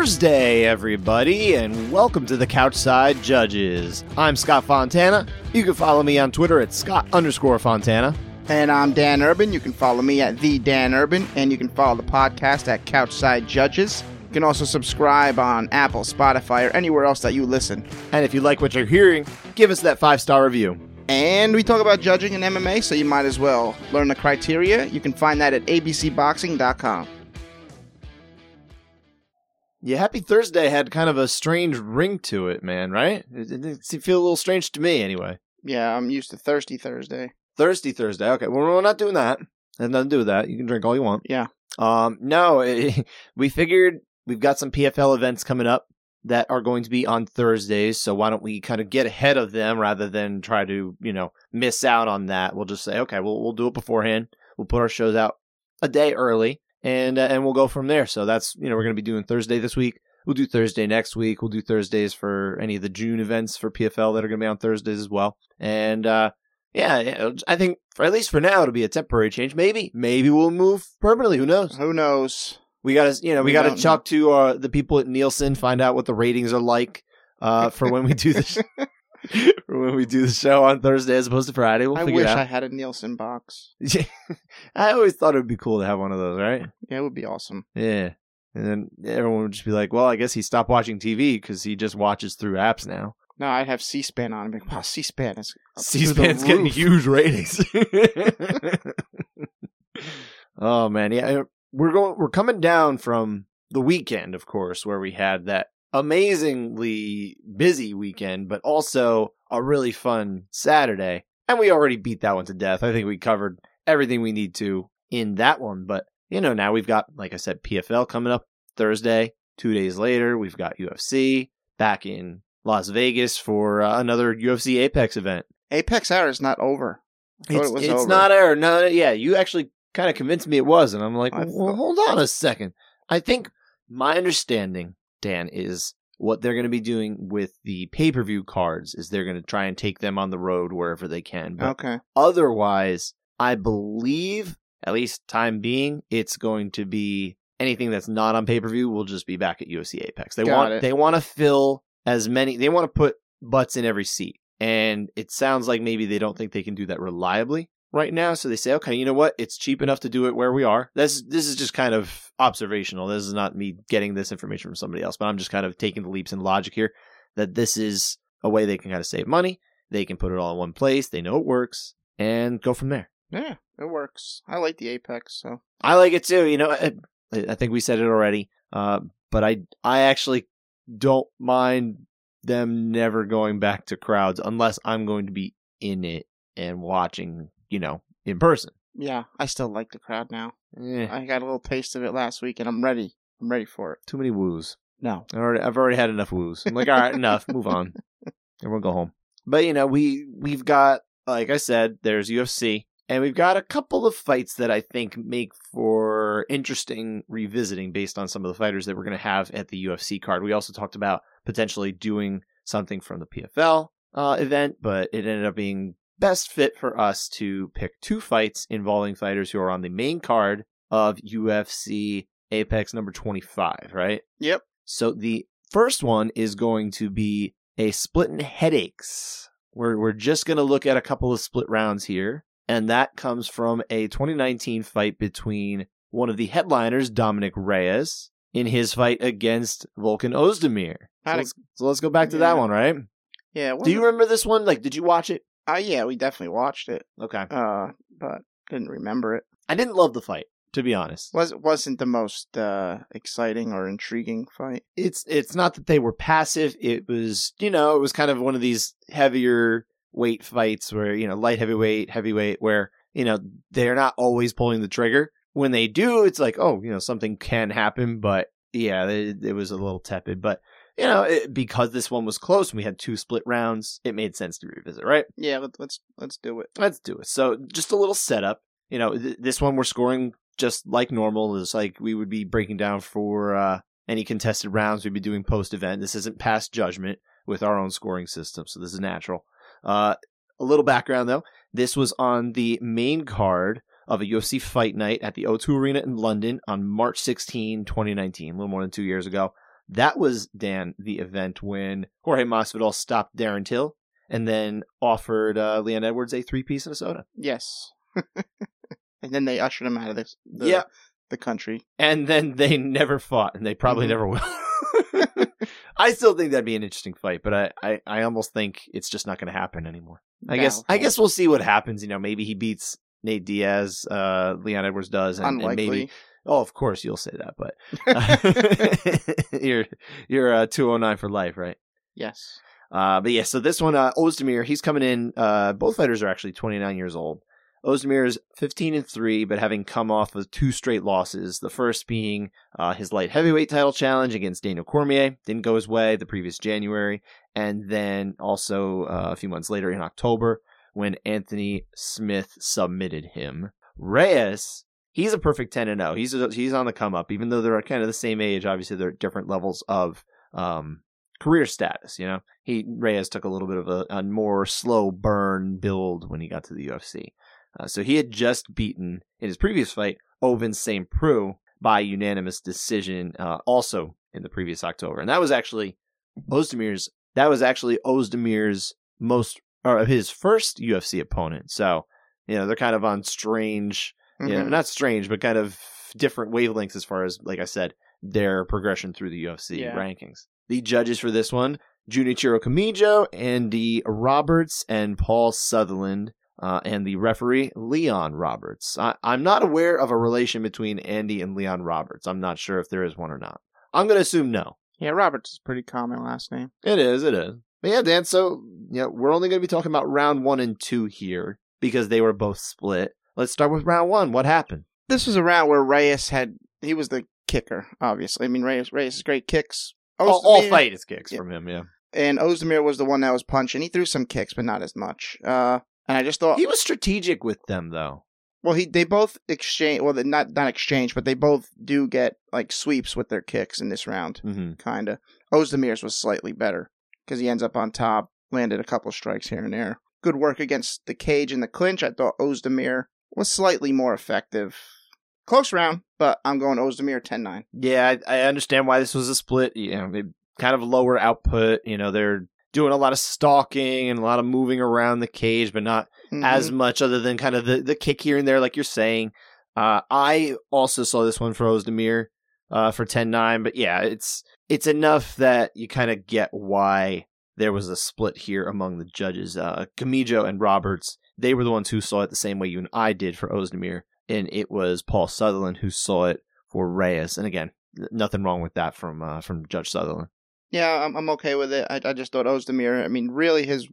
Thursday, everybody, and welcome to the Couchside Judges. I'm Scott Fontana. You can follow me on Twitter at Scott underscore Fontana. And I'm Dan Urban. You can follow me at the Dan Urban, and you can follow the podcast at Couchside Judges. You can also subscribe on Apple, Spotify, or anywhere else that you listen. And if you like what you're hearing, give us that five star review. And we talk about judging in MMA, so you might as well learn the criteria. You can find that at abcboxing.com. Yeah, Happy Thursday had kind of a strange ring to it, man, right? It, it, it feel a little strange to me anyway. Yeah, I'm used to Thirsty Thursday. Thirsty Thursday. Okay, well, we're not doing that. It has nothing to do with that. You can drink all you want. Yeah. Um, no, it, we figured we've got some PFL events coming up that are going to be on Thursdays. So why don't we kind of get ahead of them rather than try to, you know, miss out on that? We'll just say, okay, we'll we'll do it beforehand. We'll put our shows out a day early, and uh, and we'll go from there. So that's you know we're going to be doing Thursday this week. We'll do Thursday next week. We'll do Thursdays for any of the June events for PFL that are going to be on Thursdays as well. And uh, yeah, I think for at least for now it'll be a temporary change. Maybe maybe we'll move permanently. Who knows? Who knows? We got to, you know, we, We got to talk to uh, the people at Nielsen, find out what the ratings are like uh, for when we do this, for when we do the show on Thursday as opposed to Friday. We'll I figure wish it I had a Nielsen box. I always thought it would be cool to have one of those, right? Yeah, it would be awesome. Yeah. And then everyone would just be like, "Well, I guess he stopped watching TV because he just watches through apps now." No, I'd have C-SPAN on. I'd be like, wow, C-SPAN is up through the C-SPAN's getting huge ratings. oh man, yeah, we're going. We're coming down from the weekend, of course, where we had that amazingly busy weekend, but also a really fun Saturday, and we already beat that one to death. I think we covered everything we need to in that one, but you know, now we've got, like I said, PFL coming up Thursday. Two days later, we've got UFC back in Las Vegas for uh, another UFC Apex event. Apex Hour is not over. It's, it it's over. not air. No, yeah, you actually kind of convinced me it was, and I'm like, well, hold on a second. I think my understanding, Dan, is what they're going to be doing with the pay per view cards is they're going to try and take them on the road wherever they can. But Okay. otherwise, I believe, at least time being, it's going to be anything that's not on pay per view will just be back at UFC Apex. They Got want it. they want to fill as many. They want to put butts in every seat, and it sounds like maybe they don't think they can do that reliably right now. So they say, okay, you know what? It's cheap enough to do it where we are. This this is just kind of observational. This is not me getting this information from somebody else, but I'm just kind of taking the leaps in logic here. That this is a way they can kind of save money. They can put it all in one place. They know it works, and go from there. Yeah, it works. I like the Apex, so I like it too. You know, I, I think we said it already, uh, but I I actually don't mind them never going back to crowds unless I'm going to be in it and watching, you know, in person. yeah, I still like the crowd now. Eh, I got a little taste of it last week, and I'm ready. I'm ready for it. too many woos. No, I already, I've already had enough woos. I'm like, all right, enough. Move on. Everyone go home. But you know, we we've got, like I said, there's UFC, and we've got a couple of fights that I think make for interesting revisiting based on some of the fighters that we're going to have at the UFC card. We also talked about potentially doing something from the PFL uh, event, but it ended up being best fit for us to pick two fights involving fighters who are on the main card of UFC Apex number 25, right? Yep. So the first one is going to be a split in headaches. We're we're just going to look at a couple of split rounds here, and that comes from a 2019 fight between one of the headliners, Dominick Reyes, in his fight against Volkan Oezdemir. So let's, so let's go back to that one, right? yeah. Do you remember this one? Like, did you watch it? Uh, yeah, we definitely watched it. Okay. Uh, but didn't remember it. I didn't love the fight, to be honest. Was wasn't the most uh exciting or intriguing fight. it's it's not that they were passive. It was you know it was kind of one of these heavier weight fights where you know light heavyweight, heavyweight, where you know they're not always pulling the trigger. When they do, it's like oh you know something can happen, but yeah, it, it was a little tepid. But you know it, because this one was close and we had two split rounds, it made sense to revisit, right? Yeah, let, let's let's do it. Let's do it. So just a little setup. You know, th- this one we're scoring just like normal. It's like we would be breaking down for uh, any contested rounds we'd be doing post event. This isn't past judgment with our own scoring system, so this is natural. Uh, a little background though. This was on the main card of a UFC fight night at the O2 Arena in London on March 16, 2019, a little more than two years ago. That was Dan the event when Jorge Masvidal stopped Darren Till and then offered uh, Leon Edwards a three piece of a soda. Yes. and then they ushered him out of this, the, Yeah. the country. And then they never fought, and they probably Mhm. never will. I still think that'd be an interesting fight, but I, I, I almost think it's just not going to happen anymore. I guess I guess we'll see what happens. You know, maybe he beats Nate Diaz, uh, Leon Edwards does, and, and maybe oh, of course you'll say that, but you're you're uh, two oh nine for life, right? yes. Uh, but yeah, so this one, uh, Oezdemir, he's coming in. Uh, both fighters are actually 29 years old. Oezdemir is 15 and three, but having come off of two straight losses. The first being uh, his light heavyweight title challenge against Daniel Cormier, didn't go his way the previous January, and then also uh, a few months later in October when Anthony Smith submitted him. Reyes, he's a perfect 10 and 0. He's he's on the come up, even though they're kind of the same age. Obviously, they're at different levels of um, career status. You know, he Reyes took a little bit of a, a more slow burn build when he got to the UFC. Uh, so he had just beaten in his previous fight Ovince St. Preux by unanimous decision, uh, also in the previous October, and that was actually Oezdemir's. That was actually Oezdemir's most or his first UFC opponent. So you know they're kind of on strange, you know, Mhm. not strange, but kind of different wavelengths as far as, like I said, their progression through the UFC Yeah. rankings. The judges for this one Junichiro Kamijo, Andy Roberts, and Paul Sutherland. Uh, and the referee, Leon Roberts. I, I'm not aware of a relation between Andy and Leon Roberts. I'm not sure if there is one or not. I'm going to assume no. Yeah, Roberts is a pretty common last name. It is, it is. But yeah, Dan, so yeah, we're only going to be talking about round one and two here because they were both split. Let's start with round one. What happened? This was a round where Reyes had he was the kicker, obviously. I mean Reyes Reyes great kicks. all, all fight is kicks yeah. from him, yeah. And Oezdemir was the one that was punching. He threw some kicks, but not as much. Uh and I just thought He was strategic with them, though. well he they both exchange well not not exchange, but they both do get like sweeps with their kicks in this round. Mm-hmm. kinda. Oezdemir's was slightly better because he ends up on top, landed a couple strikes here and there. Good work against the cage and the clinch. I thought Oezdemir was slightly more effective. Close round, but I'm going Oezdemir 10-9. Yeah, I, I understand why this was a split. You know, it, kind of lower output. You know, they're doing a lot of stalking and a lot of moving around the cage, but not Mhm. as much other than kind of the, the kick here and there, like you're saying. Uh, I also saw this one for Oezdemir uh, for 10-9, but yeah, it's it's enough that you kind of get why there was a split here among the judges. Uh, Kamijo and Roberts, they were the ones who saw it the same way you and I did for Oezdemir, and it was Paul Sutherland who saw it for Reyes. And again, nothing wrong with that from uh, from Judge Sutherland. Yeah, I'm, I'm okay with it. I, I just thought Oezdemir, I mean, really his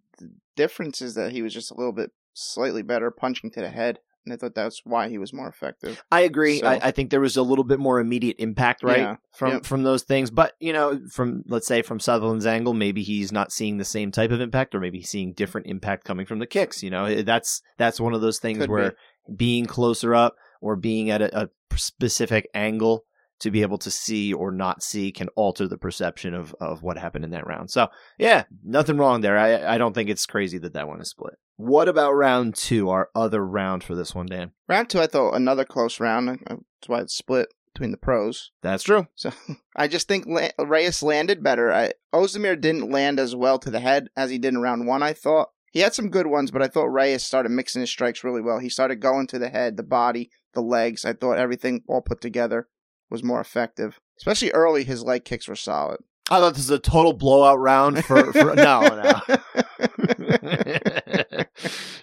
difference is that he was just a little bit slightly better punching to the head. And I thought that's why he was more effective. I agree. So- I, I think there was a little bit more immediate impact, right, Yeah. from Yep. from those things. But you know, from let's say from Sutherland's angle, maybe he's not seeing the same type of impact, or maybe he's seeing different impact coming from the kicks. You know, that's that's one of those things Could where being closer up or being at a, a specific angle to be able to see or not see can alter the perception of of what happened in that round. So yeah, nothing wrong there. I I don't think it's crazy that that one is split. What about round two? Our other round for this one, Dan. Round two, I thought another close round. Uh, That's why it's split between the pros. That's true. So I just think La- Reyes landed better. I, Oezdemir didn't land as well to the head as he did in round one, I thought. He had some good ones, but I thought Reyes started mixing his strikes really well. He started going to the head, the body, the legs. I thought everything all put together was more effective. Especially early, his leg kicks were solid. I thought this was a total blowout round for, for no, no.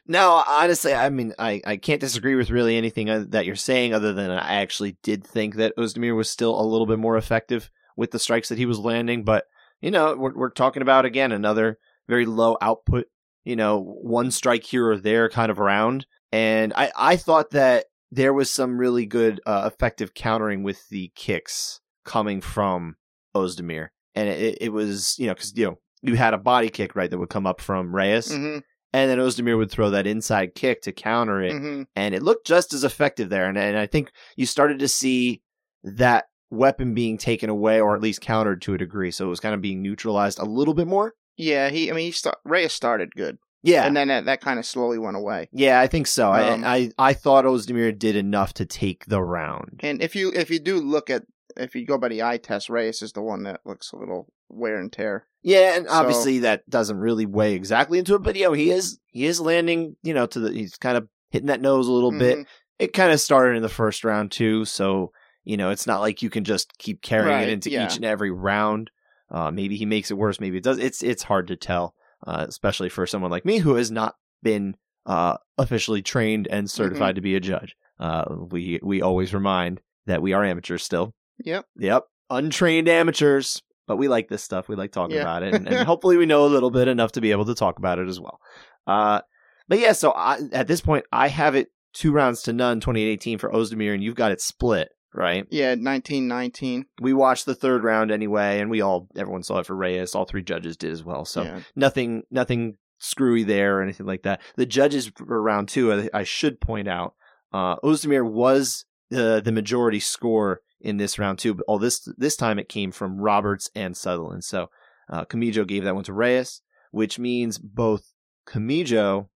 no, honestly, I mean, I, I can't disagree with really anything that you're saying, other than I actually did think that Oezdemir was still a little bit more effective with the strikes that he was landing. But you know, we're we're talking about again another very low output, you know, one strike here or there kind of round. And I I thought that there was some really good uh, effective countering with the kicks coming from Oezdemir, and it, it was you know because you know you had a body kick right that would come up from Reyes, hmm and then Oezdemir would throw that inside kick to counter it, hmm and it looked just as effective there. And, and I think you started to see that weapon being taken away, or at least countered to a degree. So it was kind of being neutralized a little bit more. Yeah, he. I mean, he start, Reyes started good, Yeah, and then that, that kind of slowly went away. yeah, I think so. Um, I, I I thought Oezdemir did enough to take the round. And if you if you do look at if you go by the eye test, Reyes is the one that looks a little wear and tear. Yeah, and So- obviously that doesn't really weigh exactly into it, but you know, he is he is landing, you know, to the he's kind of hitting that nose a little bit. Mhm. It kind of started in the first round too, so you know, it's not like you can just keep carrying Right, it into yeah. each and every round. Uh, maybe he makes it worse, maybe it does. It's it's hard to tell, uh, especially for someone like me who has not been uh, officially trained and Mm-hmm. certified to be a judge. Uh, we we always remind that we are amateurs still. Yep. Yep. Untrained amateurs, but we like this stuff. We like talking Yeah. about it. And, and hopefully we know a little bit enough to be able to talk about it as well. Uh, but yeah, so I, at this point, I have it two rounds to none, 2818 for Oezdemir, and you've got it split, right? Yeah, nineteen nineteen. We watched the third round anyway, and we all, everyone saw it for Reyes. All three judges did as well. So yeah. nothing, nothing screwy there or anything like that. The judges for round two, I, I should point out, uh, Oezdemir was the the majority score in this round two, but all this this time it came from Roberts and Sutherland. So uh, Kamijo gave that one to Reyes, which means both Kamijo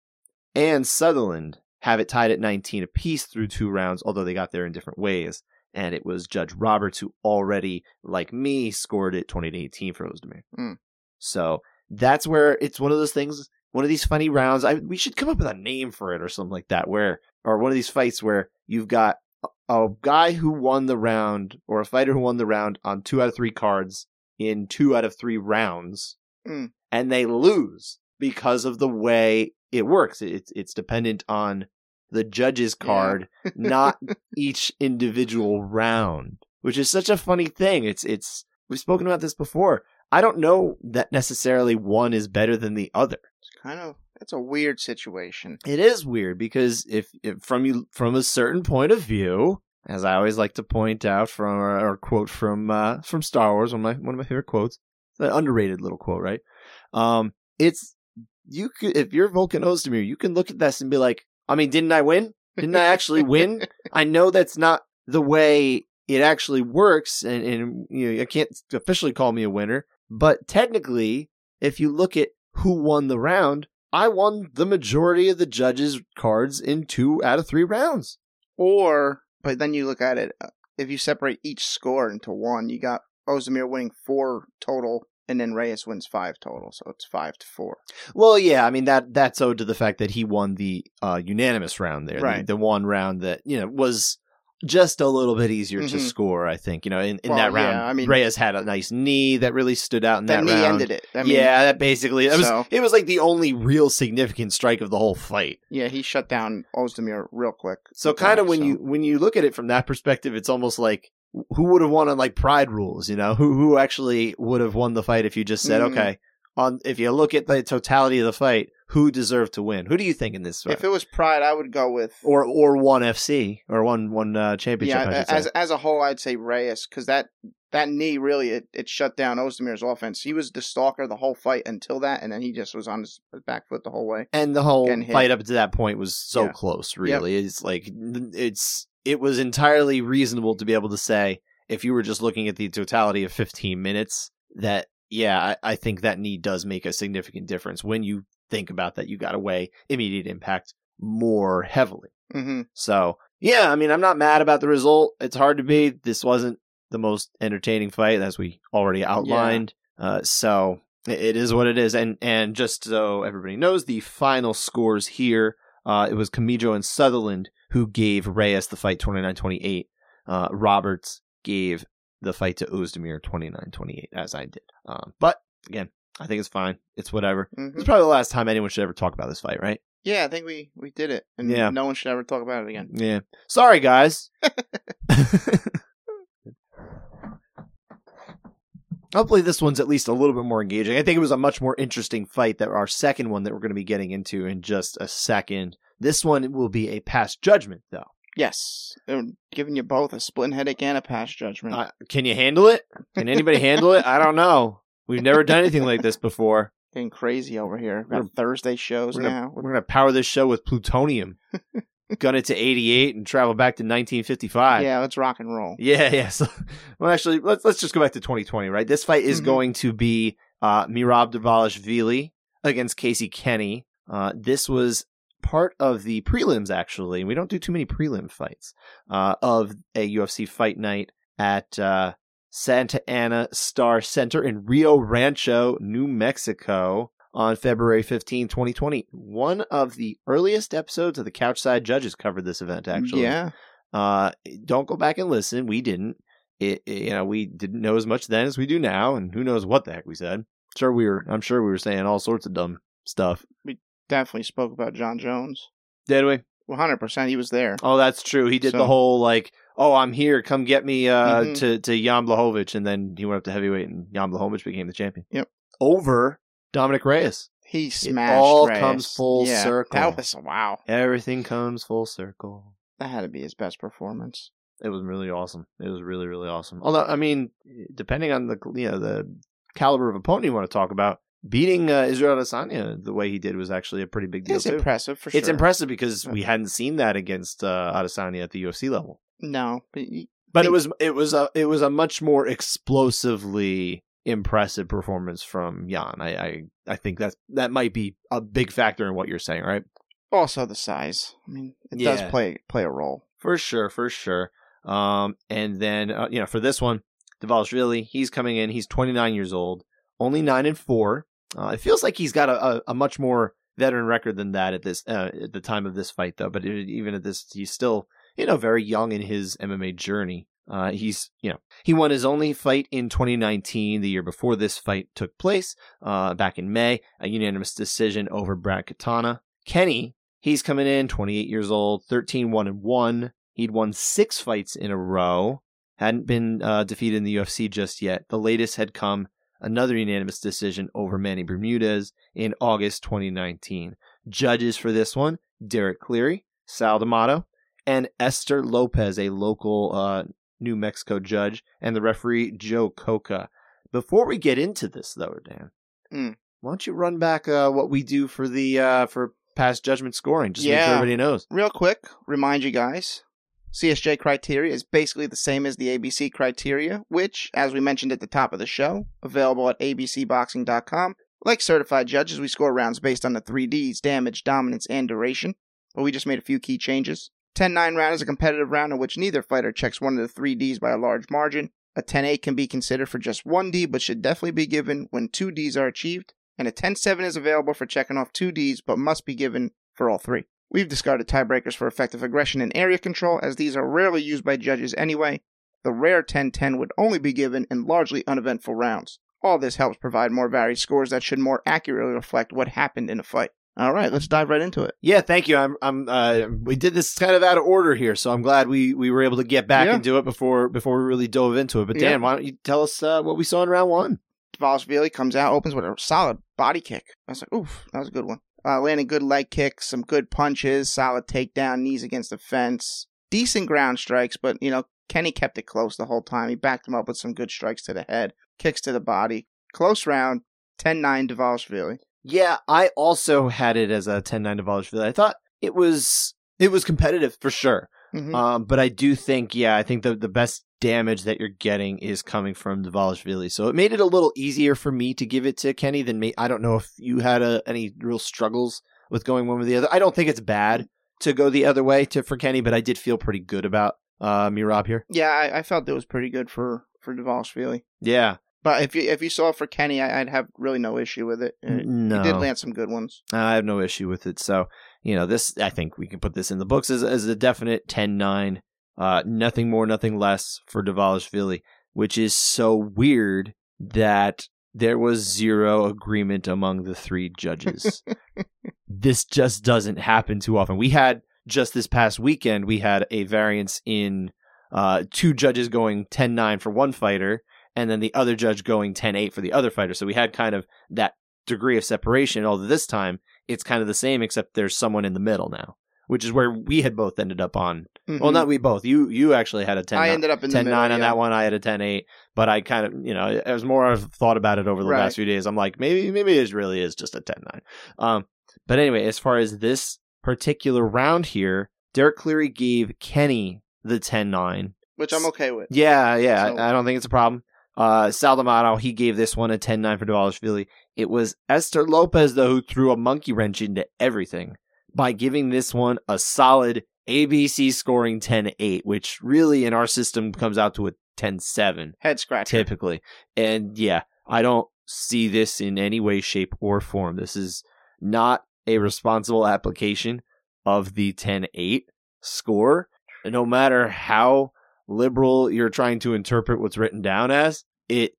and Sutherland have it tied at 19 apiece through two rounds, although they got there in different ways. And it was Judge Roberts who already, like me, scored it 20 to 18 for Oezdemir. Mm. So that's where it's one of those things, one of these funny rounds. I we should come up with a name for it or something like that, where or one of these fights where you've got a, a guy who won the round or a fighter who won the round on two out of three cards in two out of three rounds, Mm. and they lose because of the way it works. It's it's dependent on the judge's Yeah. card, not each individual round, which is such a funny thing. It's it's we've spoken about this before. I don't know that necessarily one is better than the other. It's kind of it's a weird situation. It is weird because if, if from you from a certain point of view, as I always like to point out from or, quote from uh, from Star Wars, one of my one of my favorite quotes, the underrated little quote, right? Um, it's you could if you're Volkan Oezdemir, you can look at this and be like, I mean, didn't I win? Didn't I actually win? I know that's not the way it actually works, and, and you know, I can't officially call me a winner, but technically, if you look at who won the round, I won the majority of the judges' cards in two out of three rounds. Or, but then you look at it. uh, If you separate each score into one, you got Oezdemir winning four total, and then Reyes wins five total, so it's five to four. Well, yeah, I mean that that's owed to the fact that he won the uh, unanimous round there, the- Right. the, one round that you know was just a little bit easier to Mhm. score. I think you know in, in Well, that round, yeah, I mean- Reyes had a nice knee that really stood out in That that, knee round. ended it. I mean, yeah, that basically it was it was like the only real significant strike of the whole fight. yeah, he shut down Oezdemir real quick. So kind of when so- you when you look at it from that perspective, it's almost like who would have won on like pride rules, you know? Who who actually would have won the fight if you just said, Mhm. okay, on if you look at the totality of the fight, who deserved to win? Who do you think in this fight? if it was Pride, I would go with or or one FC or one one uh, championship? Yeah. As say. as a whole, I'd say Reyes because that that knee really it, it shut down Oezdemir's offense. He was the stalker the whole fight until that, and then he just was on his back foot the whole way. and the whole fight up to that point was so Yeah. close. Really, it's like it's it was entirely reasonable to be able to say if you were just looking at the totality of 15 minutes that yeah, I, I think that knee does make a significant difference when you think about that. You got to weigh immediate impact more heavily. hmm So yeah, I mean, I'm not mad about the result. It's hard to be. This wasn't the most entertaining fight, as we already outlined. Uh, so it- it is what it is. And and just so everybody knows, the final scores here, uh, it was Kamijo and Sutherland who gave Reyes the fight 29-28. Uh, Roberts gave the fight to Oezdemir 29-28, as I did. Um, but again, I think it's fine. It's whatever. hmm It's probably the last time anyone should ever talk about this fight, right? Yeah, I think we we did it, and Yeah. no one should ever talk about it again. Yeah. Sorry, guys. Hopefully, this one's at least a little bit more engaging. I think it was a much more interesting fight than our second one that we're going to be getting into in just a second. This one will be a past judgment, though. Yes, they're giving you both a splitting headache and a past judgment. Uh, can you handle it? Can anybody handle it? I don't know. We've never done anything like this before. Getting crazy over here. We're- Got Thursday shows We're gonna, now. we're going to power this show with plutonium, gun it to 88, and travel back to 1955. Yeah, let's rock and roll. Yeah, yeah. So, well, actually, let's let's just go back to 2020, right? This fight is Mhm. going to be uh, Merab Dvalishvili against Casey Kenney. Uh, this was part of the prelims, actually. We don't do too many prelim fights uh, of a UFC fight night at uh, Santa Ana Star Center in Rio Rancho, New Mexico on February 15, 2020. One of the earliest episodes of the Couchside Judges covered this event, actually. Yeah. Uh, don't go back and listen. We didn't. It, it- you know, we didn't know as much then as we do now, and who knows what the heck we said. Sure, we were. I'm sure we were saying all sorts of dumb stuff. Definitely spoke about Jon Jones. Did we? 100% he was there. Oh, that's true. He did the whole like, "Oh, I'm here. Come get me uh, Mhm. to to Jan Blachowicz," and then he went up to heavyweight, and Jan Blachowicz became the champion. Yep. Over Dominick Reyes. He smashed all Reyes. comes full yeah, circle. That was, wow. Everything comes full circle. That had to be his best performance. It was really awesome. It was really really awesome. Although, I mean, depending on the you know the caliber of opponent you want to talk about, beating uh, Israel Adesanya the way he did was actually a pretty big deal It's too. impressive for sure. It's impressive because we hadn't seen that against uh, Adesanya at the UFC level. No, but But it was it was a it was a much more explosively impressive performance from Jan. I, I I think that that might be a big factor in what you're saying, right? also the size. I mean, it Yeah. does play play a role. For sure, for sure. Um, and then uh, you know for this one, Dvalishvili, he's coming in. He's 29 years old, only nine and four. Uh, it feels like he's got a, a, a much more veteran record than that at this uh, at the time of this fight, though. But it, even at this, he's still you know very young in his MMA journey. Uh, he's you know he won his only fight in 2019, the year before this fight took place, uh, back in May, a unanimous decision over Brad Katona. Kenney, he's coming in, 28 years old, 13 1 and 1. He'd won six fights in a row, hadn't been uh, defeated in the UFC just yet. The latest had come another unanimous decision over Manny Bermudez in August 2019. Judges for this one Derek Cleary, Sal D'Amato, and Esther Lopez, a local uh, New Mexico judge, and the referee Joe Coca. Before we get into this, though, Dan, Mm. why don't you run back uh, what we do for the uh, for past judgment scoring, just to make sure everybody knows. Real quick, remind you guys CSJ criteria is basically the same as the ABC criteria, which, as we mentioned at the top of the show, available at abcboxing.com. Like certified judges, we score rounds based on the 3Ds damage, dominance, and duration, but we just made a few key changes. 10 9 round is a competitive round in which neither fighter checks one of the 3Ds by a large margin. A 10 8 can be considered for just one D, but should definitely be given when two Ds are achieved. And a 10 7 is available for checking off two Ds, but must be given for all three. We've discarded tiebreakers for effective aggression and area control, as these are rarely used by judges anyway. The rare 10 10 would only be given in largely uneventful rounds. All this helps provide more varied scores that should more accurately reflect what happened in a fight. All right, let's dive right into it. Yeah, thank you. I'm, I'm, uh, we did this kind of out of order here, so I'm glad we, we were able to get back Yeah. and do it before, before we really dove into it. But Dan, Yeah. why don't you tell us uh, what we saw in round one? Dvalishvili comes out, opens with a solid body kick. I was like, oof, that was a good one. Uh, landing good leg kicks, some good punches, solid takedown, knees against the fence, decent ground strikes, but you know Kenney kept it close the whole time. He backed him up with some good strikes to the head, kicks to the body. Close round, 10-9 Dvalishvili. Yeah, I also had it as a 10-9 to Dvalishvili. I thought it was it was competitive for sure. Mhm. Um, but I do think, yeah, I think the the best damage that you're getting is coming from Dvalishvili. So it made it a little easier for me to give it to Kenney than me. I don't know if you had a, any real struggles with going one or the other. I don't think it's bad to go the other way to for Kenney, but I did feel pretty good about uh Rob here. Yeah, I, I felt that was pretty good for for Dvalishvili. Yeah. But if you if you saw it for Kenney, I, I'd have really no issue with it. Uh, no. He did land some good ones. I have no issue with it. So, you know, this, I think we can put this in the books as, as a definite 10 9. Uh, nothing more, nothing less for Dvalishvili, which is so weird that there was zero agreement among the three judges. this just doesn't happen too often. We had just this past weekend, we had a variance in uh, two judges going 10 9 for one fighter, and then the other judge going 10 8 for the other fighter. So we had kind of that degree of separation, although this time it's kind of the same, except there's someone in the middle now, which is where we had both ended up on. Well, Mhm. not we both. You you actually had a 10 I ended up in 10 the 9 on yeah. that one. I had a 10 8, but I kind of, you know, I was more I've thought about it over the Right. last few days. I'm like, maybe maybe it really is just a 10 9. Um, but anyway, as far as this particular round here, Derek Cleary gave Kenney the 10 9. which I'm okay with. Yeah, yeah. So- I don't think it's a problem. Uh, Sal D'Amato, he gave this one a 10-9 for Dvalishvili. It was Esther Lopez, though, who threw a monkey wrench into everything by giving this one a solid ABC scoring 10-8, which really in our system comes out to a 10-7 Head scratcher. typically. And yeah, I don't see this in any way, shape, or form. This is not a responsible application of the 10-8 score. No matter how liberal you're trying to interpret what's written down as, it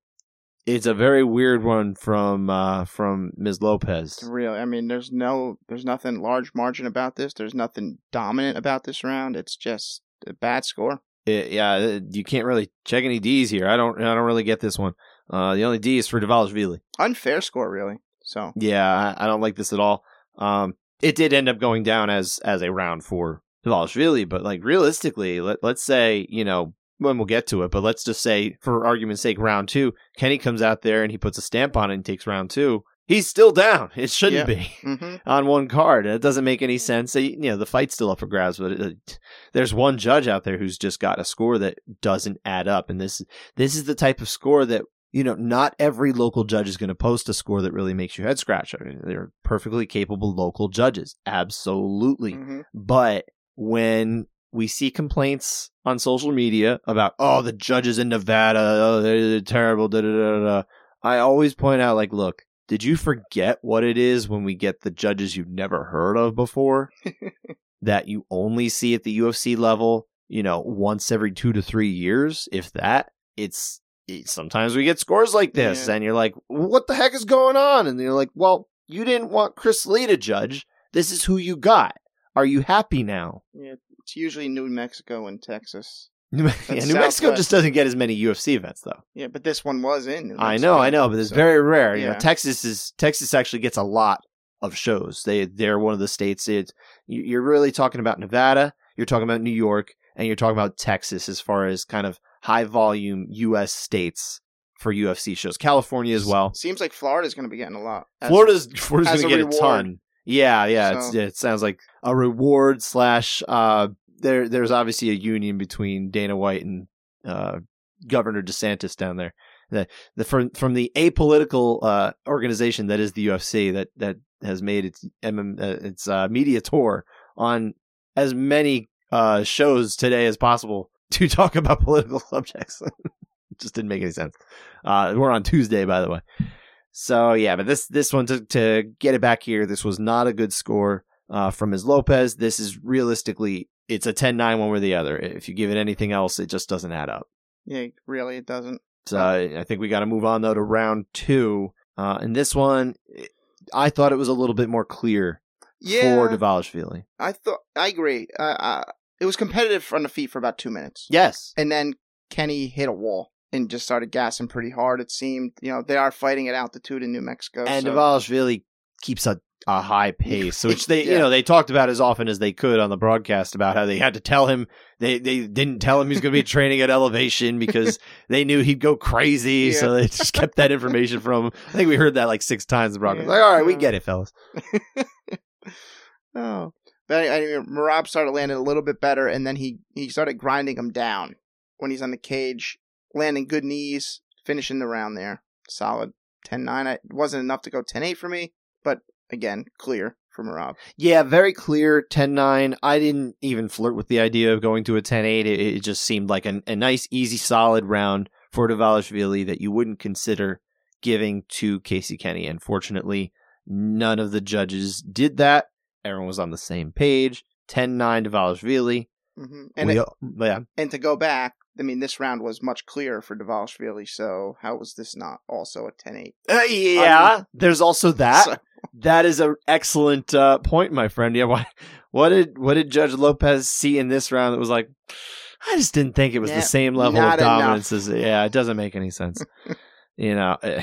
it's a very weird one from uh, from Ms. Lopez. Really, I mean, there's no, there's nothing large margin about this. There's nothing dominant about this round. It's just a bad score. It- yeah, you can't really check any D's here. I don't I don't really get this one. Uh, the only D is for Dvalishvili. Unfair score, really. So Yeah, I, I don't like this at all. Um, it did end up going down as as a round for Dvalishvili, but like realistically, let let's say you know when we'll get to it, but let's just say for argument's sake, round two, Kenney comes out there and he puts a stamp on it and takes round two. He's still down. It shouldn't Yeah. be hmm on one card. It doesn't make any sense. You know, the fight's still up for grabs, but uh, there's one judge out there who's just got a score that doesn't add up, and this this is the type of score that you know not every local judge is going to post a score that really makes your head scratch. I mean, they're perfectly capable local judges, absolutely. hmm But when we see complaints on social media about oh the judges in Nevada, oh they're, terrible, da da da da. I always point out like, look, did you forget what it is when we get the judges you've never heard of before that you only see at the UFC level, you know, once every 2 to 3 years, if that. It's it- sometimes we get scores like this Yeah. and you're like, "What the heck is going on?" And you're like, "Well, you didn't want Chris Lee to judge. This is who you got. Are you happy now?" Yeah, it's usually New Mexico and Texas. New, yeah, New That's Mexico just doesn't get as many UFC events though. Yeah, but this one was in. New I Mexico, know, I know, but it's so- very rare. You know. Texas is Texas actually gets a lot of shows. They they're one of the states. It's you- you're really talking about Nevada, you're talking about New York, and you're talking about Texas as far as kind of high volume U.S. states for UFC shows. California as well. Seems like Florida's going to be getting a lot. As- Florida's Florida's going to get a ton. Yeah, yeah. It's, So- it sounds like a reward slash. Uh, there, there's obviously a union between Dana White and uh, Governor DeSantis down there. The, the from from the apolitical uh, organization that is the UFC that that has made its MM, uh, its uh, media tour on as many uh, shows today as possible to talk about political subjects. just didn't make any sense. Uh, we're on Tuesday, by the way. So yeah, but this this one to to get it back here, this was not a good score uh, from Ms. Lopez. This is realistically it's a 10-9 one way or the other. If you give it anything else, it just doesn't add up. Yeah, really, it doesn't. So I I think we got to move on though to round two. Uh, and this one, I thought it was a little bit more clear Yeah, for Dvalishvili. I thought I agree. Uh, uh, it was competitive on the feet for about two minutes, Yes, and then Kenney hit a wall and just started gassing pretty hard. It seemed, you know, they are fighting at altitude in New Mexico. and so- Dvalishvili keeps a a high pace, which they you know they talked about as often as they could on the broadcast about how they had to tell him they they didn't tell him he was going to be training at elevation because they knew he'd go crazy, so they just kept that information from him. I think we heard that like six times the broadcast. Yeah. Like, all right, we get it, fellas. Oh, but I, I Merab started landing a little bit better, and then he he started grinding him down when he's on the cage, landing good knees, finishing the round there. Solid 10-9. It wasn't enough to go 10-8 for me, but again, clear for Rob. Yeah, very clear 10-9. I didn't even flirt with the idea of going to a 10-8. It, it just seemed like an, a nice, easy, solid round for Dvalishvili that you wouldn't consider giving to Casey Kenney. Unfortunately, none of the judges did that. Everyone was on the same page. 10-9 Dvalishvili. hmm And yeah, and to go back, I mean, this round was much clearer for Dvalishvili, so how was this not also a 10-8? Uh, yeah. there's also that. So- That is an excellent uh, point, my friend. Yeah, what, what did what did Judge Lopez see in this round that was like? I just didn't think it was Yeah, the same level of dominance enough. as. Yeah, it doesn't make any sense. you know, eh,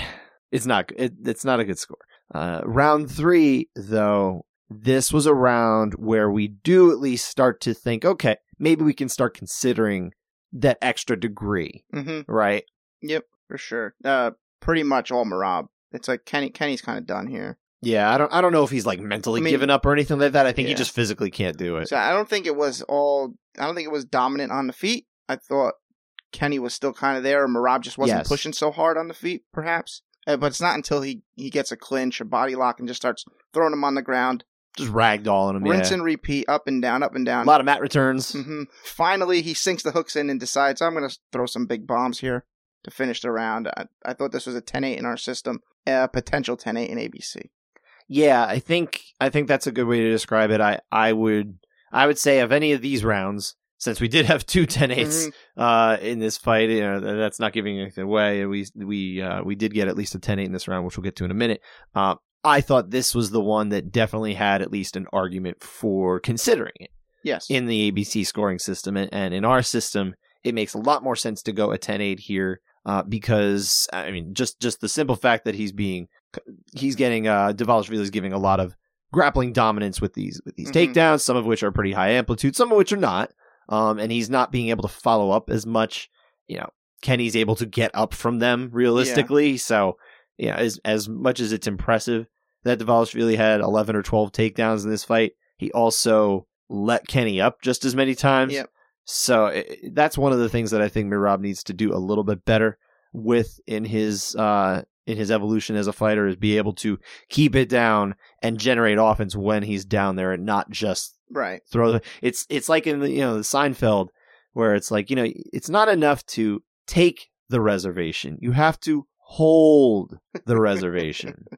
it's not. It, it's not a good score. Uh, round three, though, this was a round where we do at least start to think, okay, maybe we can start considering that extra degree, hmm right? Yep, for sure. Uh, pretty much all Merab. It's like Kenney. Kenney's kind of done here. Yeah, I don't. I don't know if he's like mentally I mean- given up or anything like that. I think he just physically can't do it. So I don't think it was all. I don't think it was dominant on the feet. I thought Kenney was still kind of there. and Merab just wasn't Yes. pushing so hard on the feet, perhaps. Uh, but it's not until he he gets a clinch, a body lock, and just starts throwing him on the ground, just ragdolling him. rinse yeah. and repeat, up and down, up and down. a lot of mat returns. hmm Finally, he sinks the hooks in and decides, I'm going to throw some big bombs here to finish the round. I, I thought this was a 10 8 in our system, a potential 10 8 in ABC. Yeah, I think I think that's a good way to describe it. I I would I would say of any of these rounds, since we did have two 10 8s Mhm. uh, in this fight, you know, that's not giving anything away. We we uh, we did get at least a 10 8 in this round, which we'll get to in a minute. Uh, I thought this was the one that definitely had at least an argument for considering it Yes. in the ABC scoring system. And, and in our system, it makes a lot more sense to go a 10 8 here uh, because, I mean, just, just the simple fact that he's being, he's getting, uh, Dvalishvili is giving a lot of grappling dominance with these, with these Mhm. takedowns, some of which are pretty high amplitude, some of which are not. Um, and he's not being able to follow up as much. You know, Kenney's able to get up from them realistically. So, yeah, as, as much as it's impressive that Dvalishvili had 11 or 12 takedowns in this fight, he also let Kenney up just as many times. Yep. So i i- that's one of the things that I think Merab needs to do a little bit better with in his uh in his evolution as a fighter is be able to keep it down and generate offense when he's down there and not just right. throw the it's it's like in the you know the Seinfeld where it's like you know it's not enough to take the reservation. You have to hold the reservation.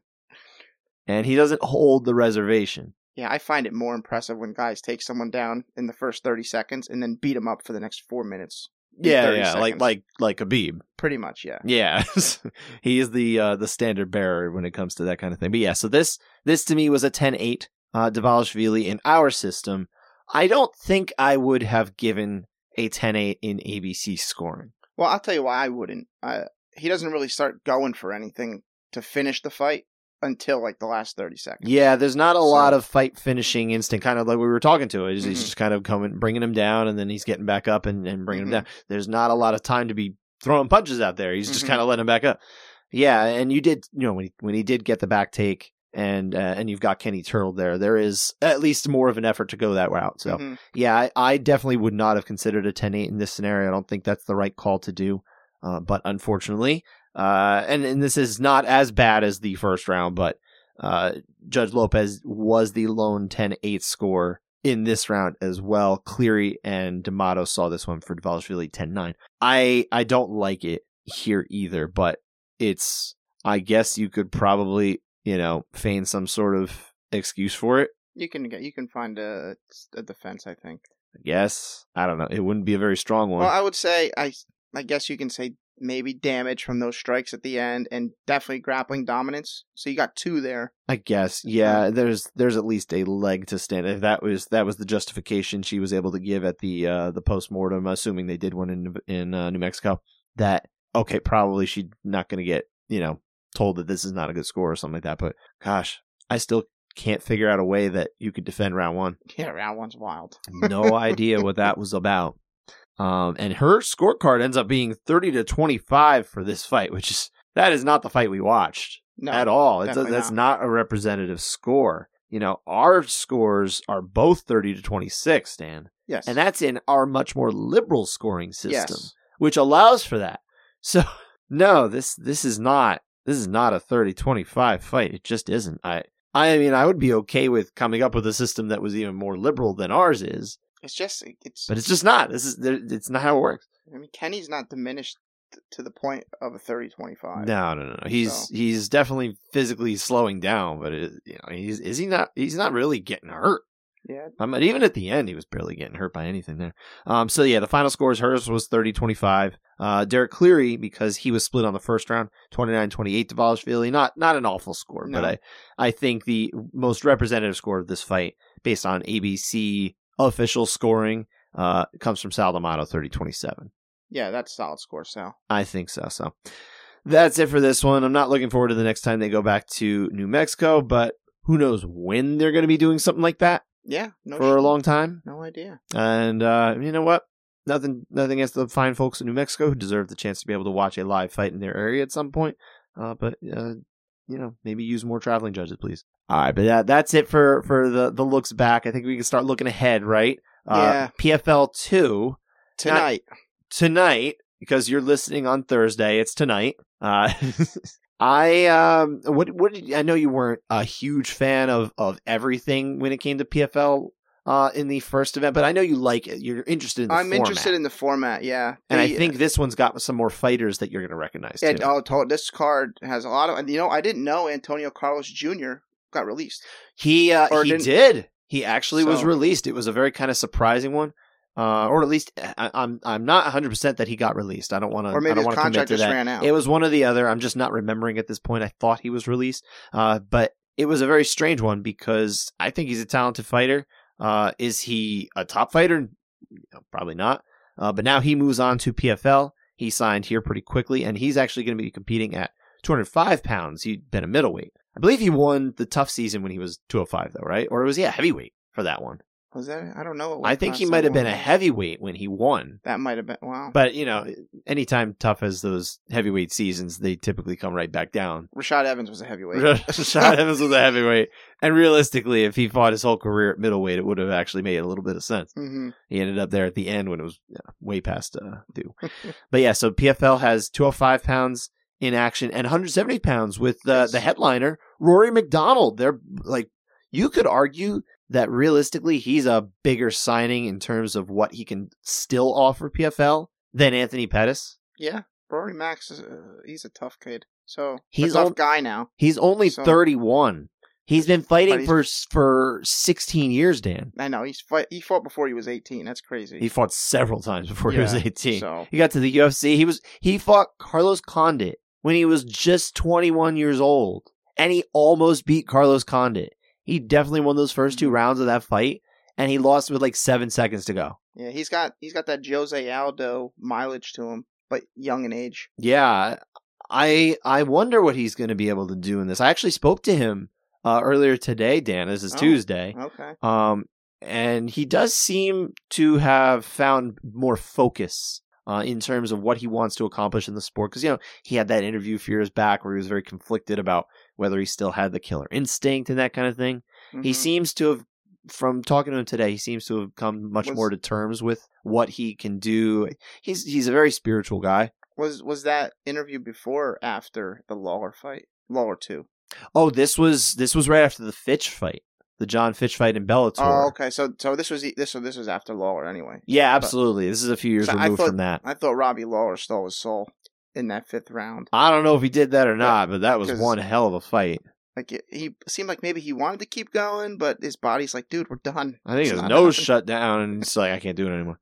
And he doesn't hold the reservation Yeah, I find it more impressive when guys take someone down in the first 30 seconds and then beat them up for the next four minutes. yeah yeah like seconds. like like Khabib Pretty much, yeah. Yeah, he is the uh, the standard bearer when it comes to that kind of thing. But yeah, so this this to me was a 10-8 uh, Dvalishvili in our system. I don't think I would have given a 10-8 in ABC scoring. Well, I'll tell you why I wouldn't. Uh, he doesn't really start going for anything to finish the fight until like the last 30 seconds. Yeah, there's not a So- lot of fight finishing instant, kind of like we were talking to. He's, he's Mhm. just kind of coming, bringing him down, and then he's getting back up and, and bringing Mhm. him down. There's not a lot of time to be throwing punches out there. He's just Mhm. kind of letting him back up. Yeah, and you did, you know, when he, when he did get the back take, and uh, and you've got Kenney Turtle there, there is at least more of an effort to go that route. So Mhm. yeah, I, I definitely would not have considered a 10-8 in this scenario. I don't think that's the right call to do. Uh, but unfortunately, uh, and, and this is not as bad as the first round, but uh, Judge Lopez was the lone 10-8 score in this round as well. Cleary and D'Amato saw this one for Dvalishvili 10-9. I, I don't like it here either, but it's, I guess you could probably, you know, feign some sort of excuse for it. You can get you can find a, a defense, I think. I guess. I don't know. It wouldn't be a very strong one. Well, I would say I I guess you can say maybe damage from those strikes at the end and definitely grappling dominance. So you got two there. I guess, yeah. There's there's at least a leg to stand. If that was that was the justification she was able to give at the uh, the post mortem, assuming they did one in in uh, New Mexico, that okay, probably she's not going to get you know told that this is not a good score or something like that. But gosh, I still can't figure out a way that you could defend round one. Yeah, round one's wild. No idea what that was about. Um, and her scorecard ends up being thirty to twenty five for this fight, which is that is not the fight we watched No, at all. It's a, that's not. a representative score. You know, our scores are both 30 to 26, Dan. Yes, And that's in our much more liberal scoring system, yes. which allows for that. So, no, this this is not this is not a 30-25 fight. It just isn't. I I mean, I would be okay with coming up with a system that was even more liberal than ours is, It's just it's. but it's just not. This is it's not how it works. I mean, Kenney's not diminished to the point of a 30-25. No, no, no, no. He's So- he's definitely physically slowing down, but it, you know, he's is he not? He's not really getting hurt. Yeah, I mean, even at the end, he was barely getting hurt by anything there. Um, so yeah, the final scores hers was 30-25. Uh, Derek Cleary because he was split on the first round, 29-28 to Dvalishvili. Not not an awful score, No. but I I think the most representative score of this fight, based on ABC official scoring, uh, comes from Sal D'Amato, 30-27. yeah, that's a solid score, Sal. I think so. So that's it for this one. I'm not looking forward to the next time they go back to New Mexico, but who knows when they're going to be doing something like that Yeah, no for a long time. No idea. And uh, you know what? Nothing, nothing against the fine folks in New Mexico who deserve the chance to be able to watch a live fight in their area at some point. Uh, but uh, you know, maybe use more traveling judges, please. All right, but that, that's it for for the the looks back. I think we can start looking ahead, right? Uh, PFL two Tonight, tonight because you're listening on Thursday. It's tonight. Uh, I um, what what did I know you weren't a huge fan of of everything when it came to PFL uh in the first event, but I know you like it. You're interested in the I'm format. interested in the format. Yeah, and I The- think this one's got some more fighters that you're going to recognize Yeah, too. oh, this card has a lot of. and You know, I didn't know Antonio Carlos Jr. got released. He uh, he didn't- He actually was released. It was a very kind of surprising one, uh, or at least I, I'm I'm not 100 percent that he got released. I don't want to. Or maybe I don't his contract to just that. ran out. It was one or the other. I'm just not remembering at this point. I thought he was released, uh, but it was a very strange one because I think he's a talented fighter. Uh, is he a top fighter? No, Probably not. Uh, but now he moves on to PFL. He signed here pretty quickly, and he's actually going to be competing at 205 pounds. He'd been a middleweight. I believe he won the TUF season when he was 205, though, right? Or was he a heavyweight for that one? Was that? I don't know. what I think he might have been a heavyweight when he won. That might have been. Wow. But, you know, anytime TUF has those heavyweight seasons, they typically come right back down. Rashad Evans was a heavyweight. Rashad Evans was a heavyweight. And realistically, if he fought his whole career at middleweight, it would have actually made a little bit of sense. hmm He ended up there at the end when it was yeah, way past uh, due. but yeah, so PFL has 205 pounds in action and 170 pounds with uh, Yes. the headliner, Rory MacDonald. They're like, you could argue that realistically, he's a bigger signing in terms of what he can still offer PFL than Anthony Pettis. Yeah, Rory Max is a, he's a tough kid. So He's a tough on- guy now. He's only So- 31. He's been fighting he's- for for 16 years, Dan. I know he's fight. He fought before he was 18. That's crazy. He fought several times before he was 18. So He got to the UFC. He was he fought Carlos Condit when he was just 21 years old, and he almost beat Carlos Condit. He definitely won those first two rounds of that fight, and he lost with like seven seconds to go. yeah, he's got he's got that Jose Aldo mileage to him, but young in age. Yeah, I I wonder what he's going to be able to do in this. I actually spoke to him uh, earlier today, Dan. This is Oh. Tuesday. Okay. Um, and he does seem to have found more focus uh, in terms of what he wants to accomplish in the sport. Because you know he had that interview a few years back where he was very conflicted about whether he still had the killer instinct and that kind of thing. He Mhm. seems to have, from talking to him today, he seems to have come much Was- more to terms with what he can do. He's he's a very spiritual guy. was was that interview before or after the Lawler fight? Lawler two. Oh, this was this was right after the Fitch fight, the Jon Fitch fight in Bellator. Oh, okay. So so this was this so this was after Lawler anyway. Yeah, absolutely. This is a few years So removed thought- from that. I thought Robbie Lawler stole his soul in that fifth round. I don't know if he did that or not, but that was 'cause- one hell of a fight. Like it, he seemed like maybe he wanted to keep going, but his body's like, dude, we're done. I think It's his not nose happening. shut down, and he's like, I can't do it anymore.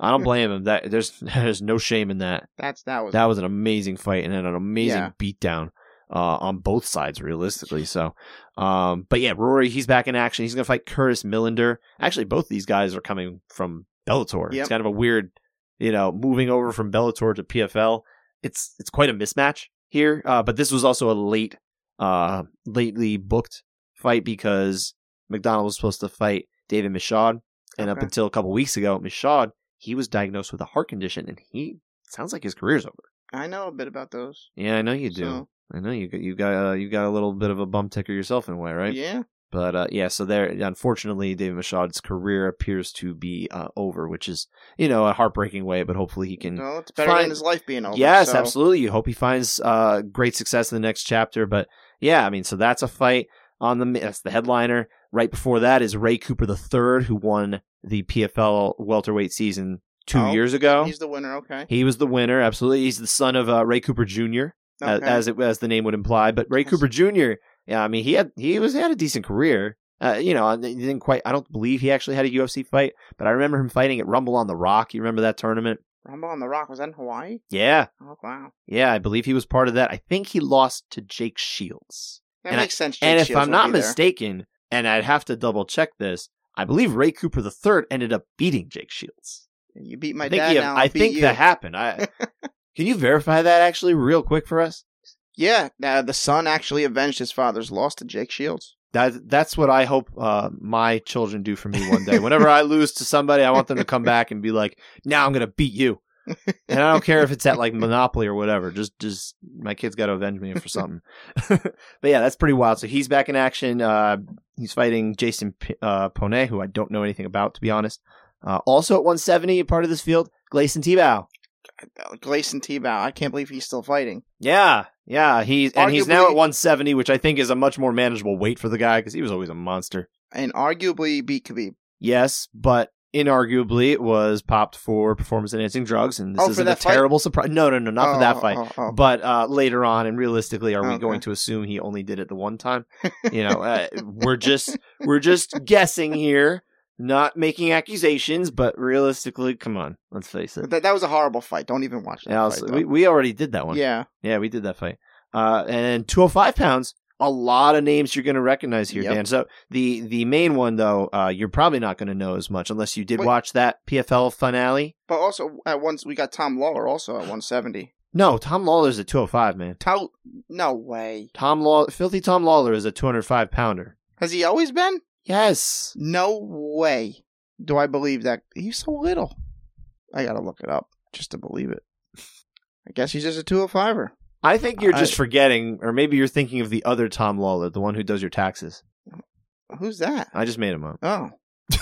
I don't blame him. That there's there's no shame in that. That's that was That was an amazing fight and an amazing Yeah. beatdown uh, on both sides, realistically. So, um, but yeah, Rory, he's back in action. He's gonna fight Curtis Millender. Actually, both these guys are coming from Bellator. Yep. It's kind of a weird, you know, moving over from Bellator to PFL. It's it's quite a mismatch here. Uh, but this was also a late, uh, lately booked fight because MacDonald was supposed to fight David Michaud, and up until a couple weeks ago, Michaud he was diagnosed with a heart condition, and he sounds like his career's over. I know a bit about those. Yeah, I know you do. So, I know you got you got uh, you got a little bit of a bum ticker yourself in a way, right? Yeah. But uh, yeah, so there, unfortunately, David Michaud's career appears to be uh, over, which is you know a heartbreaking way. But hopefully he can. No, it's better find- than his life being over. yes, so- absolutely. You hope he finds uh, great success in the next chapter. But yeah, I mean, so that's a fight on the that's the headliner. Right before that is Ray Cooper III, who won the PFL welterweight season two Oh, years ago. He's the winner. Okay. He was the winner, absolutely. He's the son of uh, Ray Cooper Jr. as, Okay. as it as the name would imply. But Ray Cooper Jr. Yeah, I mean he had he was had a decent career. Uh, you know, he didn't quite. I don't believe he actually had a UFC fight, but I remember him fighting at Rumble on the Rock. You remember that tournament? Rumble on the Rock was that in Hawaii? Yeah, Oh wow, yeah, I believe he was part of that. I think he lost to Jake Shields. that And I- makes sense. and Jake if I'm not mistaken, and I'd have to double check this, I believe Ray Cooper III ended up beating Jake Shields. you beat my I think, dad. he- now I think you. that happened. I can you verify that actually real quick for us? Yeah, uh, the son actually avenged his father's loss to Jake Shields. That that's what I hope uh, my children do for me one day. Whenever I lose to somebody, I want them to come back and be like, "Now I'm gonna beat you." And I don't care if it's at like Monopoly or whatever. Just just my kids got to avenge me for something. but yeah, that's pretty wild. So he's back in action. Uh, he's fighting Jason P- uh, Pone, who I don't know anything about to be honest. Uh, also at 170, part of this field, Gleison Tibau. Gleison Tibau. I can't believe he's still fighting. Yeah, yeah. He's and he's now at 170, which I think is a much more manageable weight for the guy because he was always a monster. And arguably beat Khabib. Yes, but inarguably it was popped for performance enhancing drugs, and this Oh, isn't a fight? terrible surprise. No, no, no, not for that Oh, fight. oh, oh. But uh, later on, and realistically, are we Okay. going to assume he only did it the one time? You know, uh, we're just we're just guessing here, not making accusations, but realistically, come on, let's face it. That, that was a horrible fight. Don't even watch that. Yeah, fight, also- we we already did that one. yeah. Yeah, we did that fight. Uh, and 205 pounds, a lot of names you're going to recognize here, Yep. Dan. So the the main one though, uh, you're probably not going to know as much unless you did Wait. watch that PFL finale. But also at once we got Tom Lawlor also at 170. No, Tom Lawlor's at 205, man. Tal- no way. Tom Law, filthy Tom Lawlor is a 205 pounder. Has he always been? Yes. No way. Do I believe that? He's so little. I gotta look it up just to believe it. I guess he's just a 205er. I think you're just forgetting, or maybe you're thinking of the other Tom Lawlor, the one who does your taxes. Who's that? I just made him up. Oh.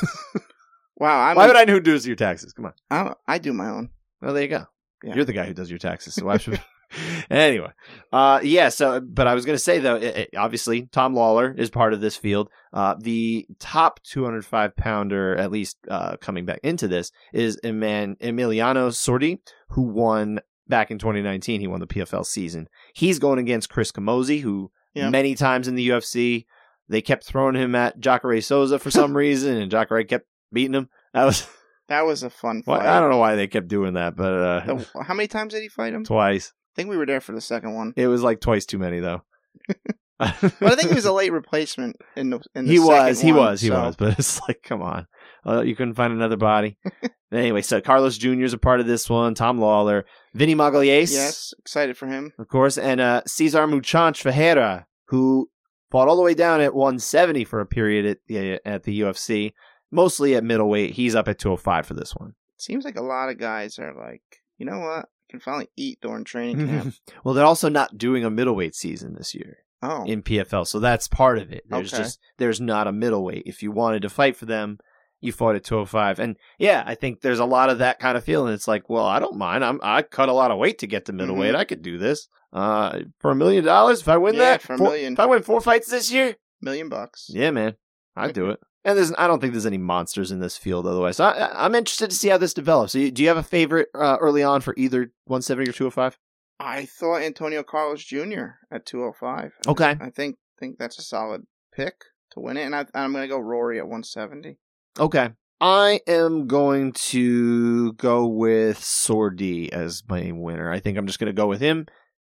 wow. I'm, Why would I know who does your taxes? Come on. I, I do my own. Well, there you go. Yeah. You're the guy who does your taxes. So I should. anyway, uh, yeah. So, but I was going to say though, it, it- obviously Tom Lawlor is part of this field. Uh, the top 205 pounder, at least uh, coming back into this, is Eman- Emiliano Sordi, who won back in 2019. He won the PFL season. He's going against Chris Camozzi, who Yeah. many times in the UFC they kept throwing him at Jacare Souza for some reason, and Jacare kept beating him. That was. That was a fun Well, fight. I don't know why they kept doing that, but uh, how many times did he fight him? twice. I think we were there for the second one. It was like twice too many, though. But I think he was a late replacement in the in the he was, he was, he so- was. But it's like, come on, uh, you couldn't find another body. anyway, so Carlos Jr. is a part of this one. Tom Lawlor, Vinny Magalhaes, Yes, excited for him. of course, and uh, Cesar Mutante Ferreira, who fought all the way down at 170 for a period at the at the UFC, mostly at middleweight. He's up at 205 for this one. Seems like a lot of guys are like, you know what? Can finally eat during training camp. well, they're also not doing a middleweight season this year. Oh, in PFL. So that's part of it. There's Okay. just there's not a middleweight. If you wanted to fight for them, you fought at 205. And yeah, I think there's a lot of that kind of feeling. It's like, well, I don't mind. I'm I cut a lot of weight to get to middleweight. I could do this. Uh for a million dollars if I win Mm-hmm. Yeah, that. for a four- million. If I win four fights this year, million bucks. yeah, man. I'd do it. And there's I don't think there's any monsters in this field otherwise. So I, I'm interested to see how this develops. So you, do you have a favorite uh, early on for either 170 or 205? I thought Antonio Carlos Jr. at 205. Okay. I think think that's a solid pick to win it, and I, I'm going to go Rory at 170. Okay. I am going to go with Sordi as my winner. I think I'm just going to go with him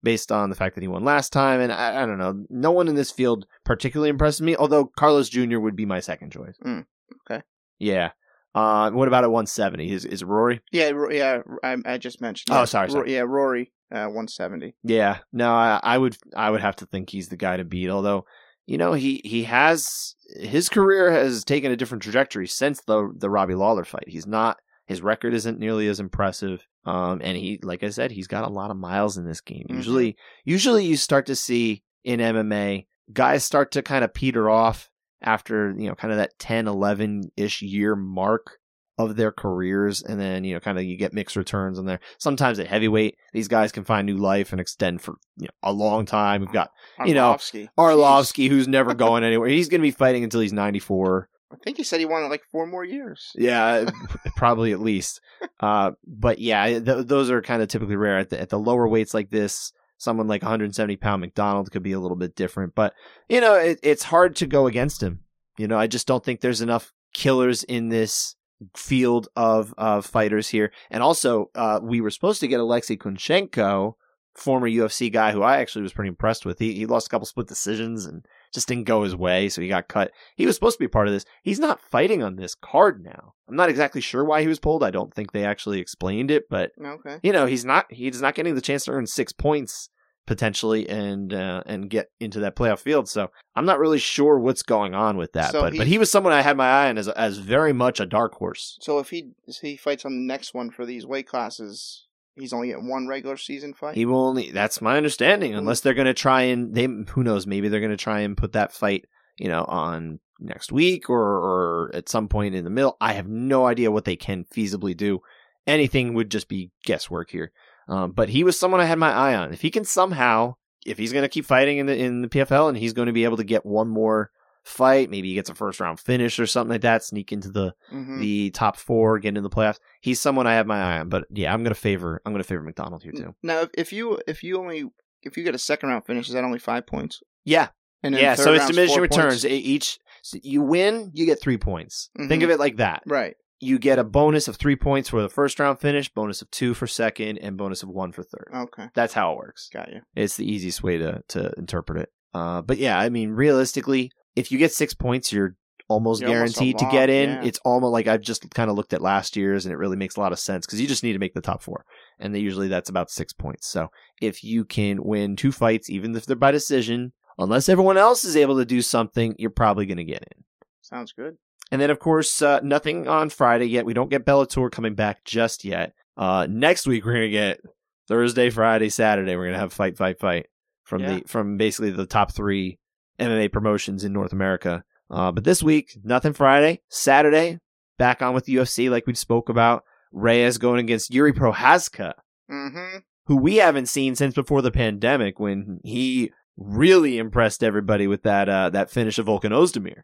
based on the fact that he won last time. And I, I don't know. No one in this field particularly impresses me, although Carlos Jr. would be my second choice. Mm, okay. Yeah. Uh, what about at 170? Is, is Rory? Yeah, yeah, I, I just mentioned. Oh, yeah, sorry, Ro- sorry. yeah, Rory uh, 170. Yeah. No, I, I would I would have to think he's the guy to beat, although you know, he he has his career has taken a different trajectory since the the Robbie Lawler fight. He's not his record isn't nearly as impressive. Um, and he, like I said, he's got a lot of miles in this game. Mhm. Usually, usually you start to see in MMA guys start to kind of peter off after you know kind of that 10, 11 ish year mark of their careers, and then you know kind of you get mixed returns on there. Sometimes at heavyweight, these guys can find new life and extend for you know, a long time. We've got You know, Arlovsky. Arlovsky, who's never going anywhere. He's going to be fighting until he's 94. I think he said he wanted like four more years. Yeah, probably at least. Uh, but yeah, th- those are kind of typically rare at the, at the lower weights like this. Someone like 170 pound MacDonald could be a little bit different, but you know, it, it's hard to go against him. You know, I just don't think there's enough killers in this field of of fighters here. And also, uh, we were supposed to get Alexei Kunchenko, former UFC guy who I actually was pretty impressed with. He he lost a couple split decisions and just didn't go his way, so he got cut. He was supposed to be part of this. He's not fighting on this card now. I'm not exactly sure why he was pulled. I don't think they actually explained it, but Okay. you know, he's not he's not getting the chance to earn six points potentially and uh, and get into that playoff field. So I'm not really sure what's going on with that. So but but he was someone I had my eye on as as very much a dark horse. So if he if he fights on the next one for these weight classes, he's only getting one regular season fight. He will only. That's my understanding. Unless they're going to try and they, who knows? Maybe they're going to try and put that fight, you know, on next week or or at some point in the middle. I have no idea what they can feasibly do. anything would just be guesswork here. Um, but he was someone I had my eye on. If he can somehow, if he's going to keep fighting in the in the PFL and he's going to be able to get one more fight, maybe he gets a first round finish or something like that, sneak into the Mhm. the top four, get into the playoffs. He's someone I have my eye on. But yeah, I'm gonna favor I'm gonna favor MacDonald here too. Now, if, you if you only if you get a second round finish, is that only five points? Yeah, And yeah. So it's diminishing returns. points? Each so you win, you get three points. Think Mhm. of it like that. Right. You get a bonus of three points for the first round finish, bonus of two for second, and bonus of one for third. Okay. That's how it works. Got you. It's the easiest way to to interpret it. Uh, but yeah, I mean, realistically, if you get six points, you're almost You're almost guaranteed to lock, get in. yeah. It's almost like I've just kind of looked at last year's, and it really makes a lot of sense because you just need to make the top four, and they usually that's about six points. So if you can win two fights, even if they're by decision, unless everyone else is able to do something, you're probably going to get in. Sounds good. And then, of course, uh, nothing on Friday yet. We don't get Bellator coming back just yet. Uh, next week we're gonna get Thursday, Friday, Saturday. We're gonna have fight, fight, fight from Yeah. the from basically the top three MMA promotions in North America. Uh, but this week, nothing Friday. Saturday, back on with the UFC, like we spoke about. Reyes going against Jiri Prochazka, Mm-hmm. who we haven't seen since before the pandemic, when he really impressed everybody with that uh, that finish of Volkan Oezdemir.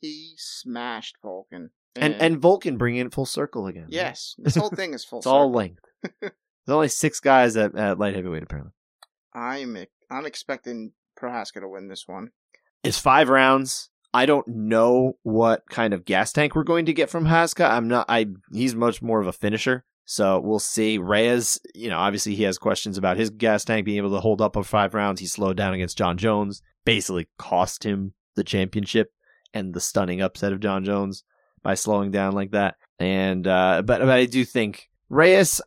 He smashed Volkan. and and Volkan bringing it full circle again. yes, this whole thing is full. it's all circle. length. There's only six guys at, at light heavyweight apparently. I'm I'm expecting Prochazka to win this one. It's five rounds. I don't know what kind of gas tank we're going to get from Haska. I'm not. I he's much more of a finisher, so we'll see. Reyes, you know, obviously he has questions about his gas tank being able to hold up for five rounds. He slowed down against Jon Jones, basically cost him the championship and the stunning upset of Jon Jones by slowing down like that. And uh, but but I do think Reyes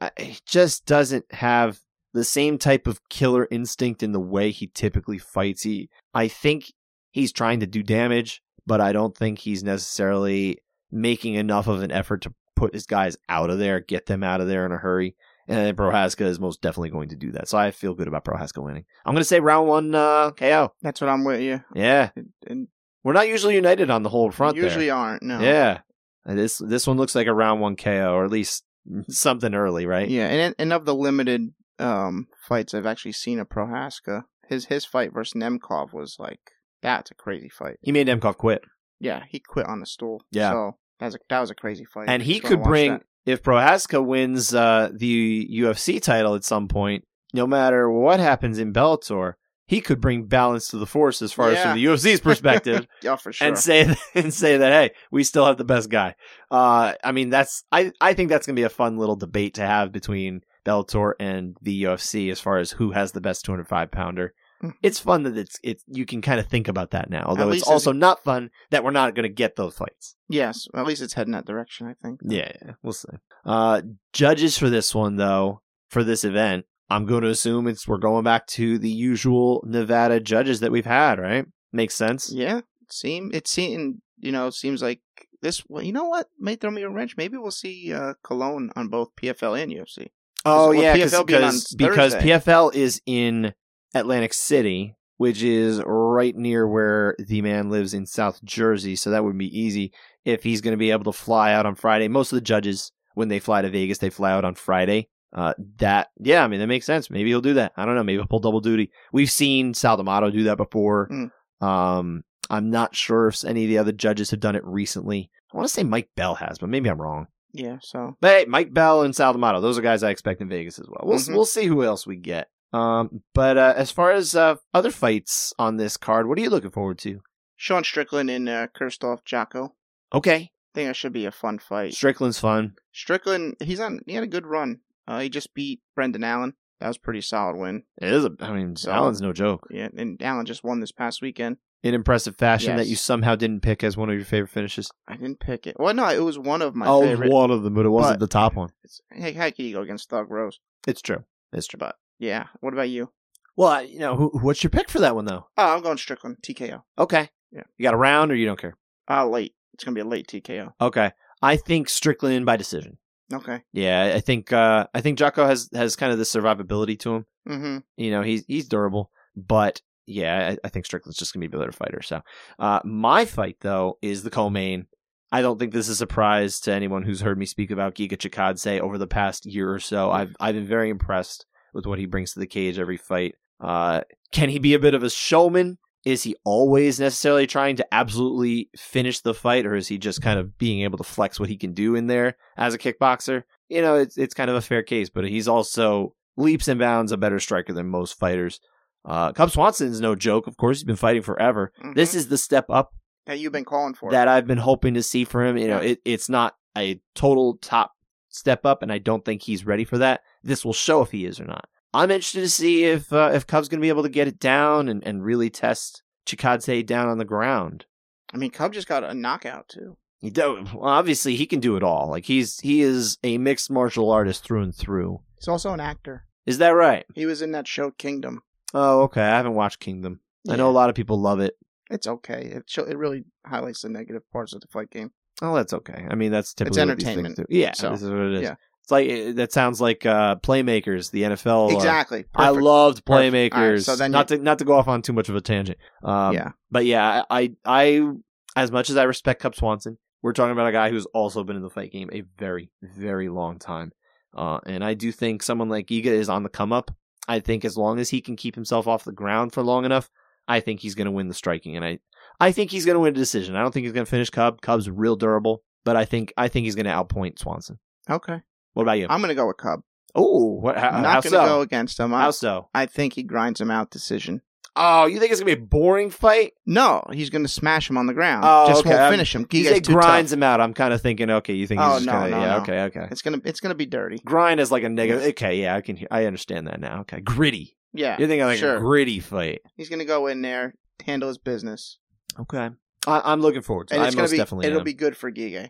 just doesn't have the same type of killer instinct in the way he typically fights. He I think he's trying to do damage, but I don't think he's necessarily making enough of an effort to put his guys out of there, get them out of there in a hurry. And Prochazka is most definitely going to do that. So I feel good about Prochazka winning. I'm going to say round one uh, KO. That's what I'm with you. Yeah. And- And We're not usually united on the whole front usually there. aren't. No. Yeah. And This this one looks like a round one KO, or at least something early, right? Yeah, and and of the limited um fights I've actually seen of Prochazka, his his fight versus Nemkov was like that's a crazy fight. He made Nemkov quit. Yeah, he quit on the stool. Yeah. so that was a that was a crazy fight. and he could bring that. if Prochazka wins uh, the UFC title at some point. No matter what happens in Bellator, he could bring balance to the force as far as from the UFC's perspective, Yeah, for sure. and say and say that hey, we still have the best guy. Uh, I mean, that's I I think that's gonna be a fun little debate to have between Bellator and the UFC as far as who has the best 205 pounder. Mhm. It's fun that it's it's you can kind of think about that now, although it's least it's- also not fun that we're not going to get those fights. yes, at least it's heading that direction. I think. Yeah, yeah, we'll see. Uh, judges for this one though, for this event, I'm going to assume it's we're going back to the usual Nevada judges that we've had, right? Makes sense. Yeah, it seem it seem you know seems like this. Well, you know what may throw me a wrench. Maybe we'll see uh, Colon on both PFL and UFC. Oh yeah, PFL because because PFL is in Atlantic City, which is right near where the man lives in South Jersey, so that would be easy if he's going to be able to fly out on Friday. Most of the judges, when they fly to Vegas, they fly out on Friday. Uh, that yeah, I mean that makes sense. Maybe he'll do that. I don't know. Maybe he'll pull double duty. We've seen Sal D'Amato do that before. Mm. Um, I'm not sure if any of the other judges have done it recently. I want to say Mike Bell has, but maybe I'm wrong. Yeah, so But hey, Mike Bell and Sal D'Amato, those are guys I expect in Vegas as well. We'll Mhm. we'll see who else we get. Um, but uh, as far as uh, other fights on this card, what are you looking forward to? Sean Strickland and uh, Kirstoff Jotko. Okay, I think that should be a fun fight. Strickland's fun. Strickland, he's on. He had a good run. Uh, he just beat Brendan Allen. That was a pretty solid win. It is a, I mean, So- Allen's no joke. Yeah, and Allen just won this past weekend. In impressive fashion that you somehow didn't pick as one of your favorite finishes. I didn't pick it. Well, no, it was one of my oh, favorite. one of them, but it wasn't But- the top one. It's, hey, how can you go against Thug Rose? It's true. It's true. But yeah, what about you? Well, you know, who, what's your pick for that one though? Oh, I'm going Strickland TKO. Okay. Yeah. You got a round or you don't care? Uh late. It's gonna be a late TKO. Okay. I think Strickland by decision. Okay. Yeah, I think uh, I think Jotko has has kind of the survivability to him. Mm-hmm. You know, he's he's durable, but yeah, I, I think Strickland's just gonna be a better fighter. So, uh, my fight though is the co-main. I don't think this is a surprise to anyone who's heard me speak about Giga Chikadze over the past year or so. I've I've been very impressed with what he brings to the cage every fight. Uh, can he be a bit of a showman? Is he always necessarily trying to absolutely finish the fight, or is he just kind of being able to flex what he can do in there as a kickboxer? You know, it's it's kind of a fair case, but he's also leaps and bounds a better striker than most fighters. Uh, Cub Swanson's no joke. Of course, he's been fighting forever. Mhm. This is the step up that you've been calling for. that I've been hoping to see for him. You know, it, it's not a total top step up, and I don't think he's ready for that. This will show if he is or not. I'm interested to see if uh, if Cub's going to be able to get it down and, and really test Chikadze down on the ground. I mean, Cub just got a knockout too. He do, well, obviously he can do it all. Like he's he is a mixed martial artist through and through. He's also an actor. Is that right? He was in that show Kingdom. Oh, okay. I haven't watched Kingdom. I know a lot of people love it. It's okay. It show, it really highlights the negative parts of the fight game. Oh, that's okay. I mean, that's typically things entertainment. Yeah, so, this is what it is. yeah. It's like it- that sounds like uh, Playmakers, the NFL. uh, exactly. I loved Playmakers. Right, so then not to not to go off on too much of a tangent. Um, yeah. but yeah, I, I as much as I respect Cub Swanson, we're talking about a guy who's also been in the fight game a very very long time, uh, and I do think someone like Giga is on the come up. I think as long as he can keep himself off the ground for long enough, I think he's going to win the striking, and I I think he's going to win a decision. I don't think he's going to finish Cub. Cub's real durable, but I think I think he's going to outpoint Swanson. Okay. What about you? I'm gonna go with Cub. oh, what? How, I'm not gonna so? go against him. I, How so? I think he grinds him out decision. Oh, you think it's gonna be a boring fight? No, he's gonna smash him on the ground. Oh, just okay. won't finish him. You Giga's say too grinds tough. him out. I'm kind of thinking, okay, you think oh, he's Oh, just no, gonna, no, yeah, no. okay, okay. It's gonna it's gonna be dirty. Grind is like a negative. Okay, yeah, I can, hear, I understand that now. Okay, gritty. Yeah. You're thinking like sure. a gritty fight. He's gonna go in there, handle his business, Okay, I, I'm looking forward to. it. and I it's gonna most be definitely it'll am. be good for Giga.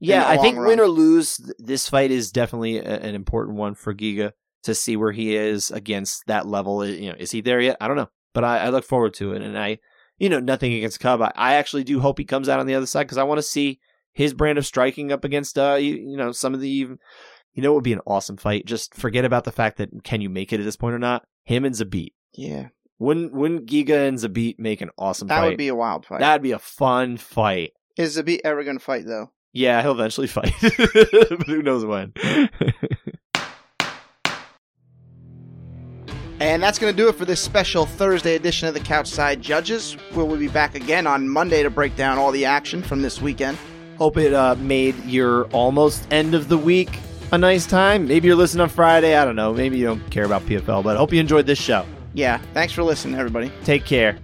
Yeah, I think long win or lose, this fight is definitely a, an important one for Giga to see where he is against that level. You know, is he there yet? I don't know, but I, I look forward to it, and I, you know, nothing against Cub. I, I actually do hope he comes out on the other side because I want to see his brand of striking up against, uh, you, you know, some of the. even, You know, it would be an awesome fight. Just forget about the fact that can you make it at this point or not. Him and Zabit. Yeah, Wouldn't wouldn't Giga and Zabit make an awesome fight? that fight? would be a wild fight. That'd be a fun fight. Is Zabit ever gonna fight though? Yeah, he'll eventually fight, but who knows when. And that's going to do it for this special Thursday edition of the Couchside Judges. We will be back again on Monday to break down all the action from this weekend. Hope it uh, made your almost end of the week a nice time. Maybe you're listening on Friday. I don't know. Maybe you don't care about PFL, but I hope you enjoyed this show. Yeah, thanks for listening, everybody. Take care.